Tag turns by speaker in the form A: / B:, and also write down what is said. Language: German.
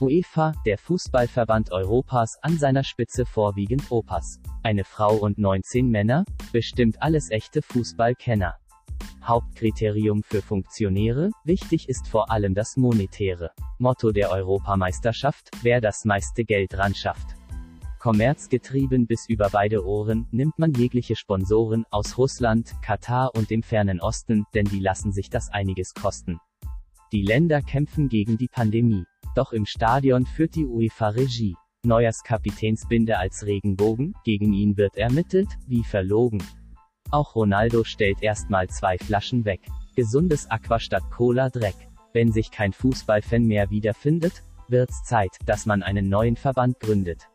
A: UEFA, der Fußballverband Europas, an seiner Spitze vorwiegend Opas. Eine Frau und 19 Männer? Bestimmt alles echte Fußballkenner. Hauptkriterium für Funktionäre, wichtig ist vor allem das Monetäre. Motto der Europameisterschaft, wer das meiste Geld ran schafft. Kommerzgetrieben bis über beide Ohren, nimmt man jegliche Sponsoren aus Russland, Katar und dem fernen Osten, denn die lassen sich das einiges kosten. Die Länder kämpfen gegen die Pandemie doch im Stadion führt die UEFA Regie. Neuers Kapitänsbinde als Regenbogen, gegen ihn wird ermittelt, wie verlogen. Auch Ronaldo stellt erstmal zwei Flaschen weg. Gesundes Aqua statt Cola Dreck. Wenn sich kein Fußballfan mehr wiederfindet, wird's Zeit, dass man einen neuen Verband gründet.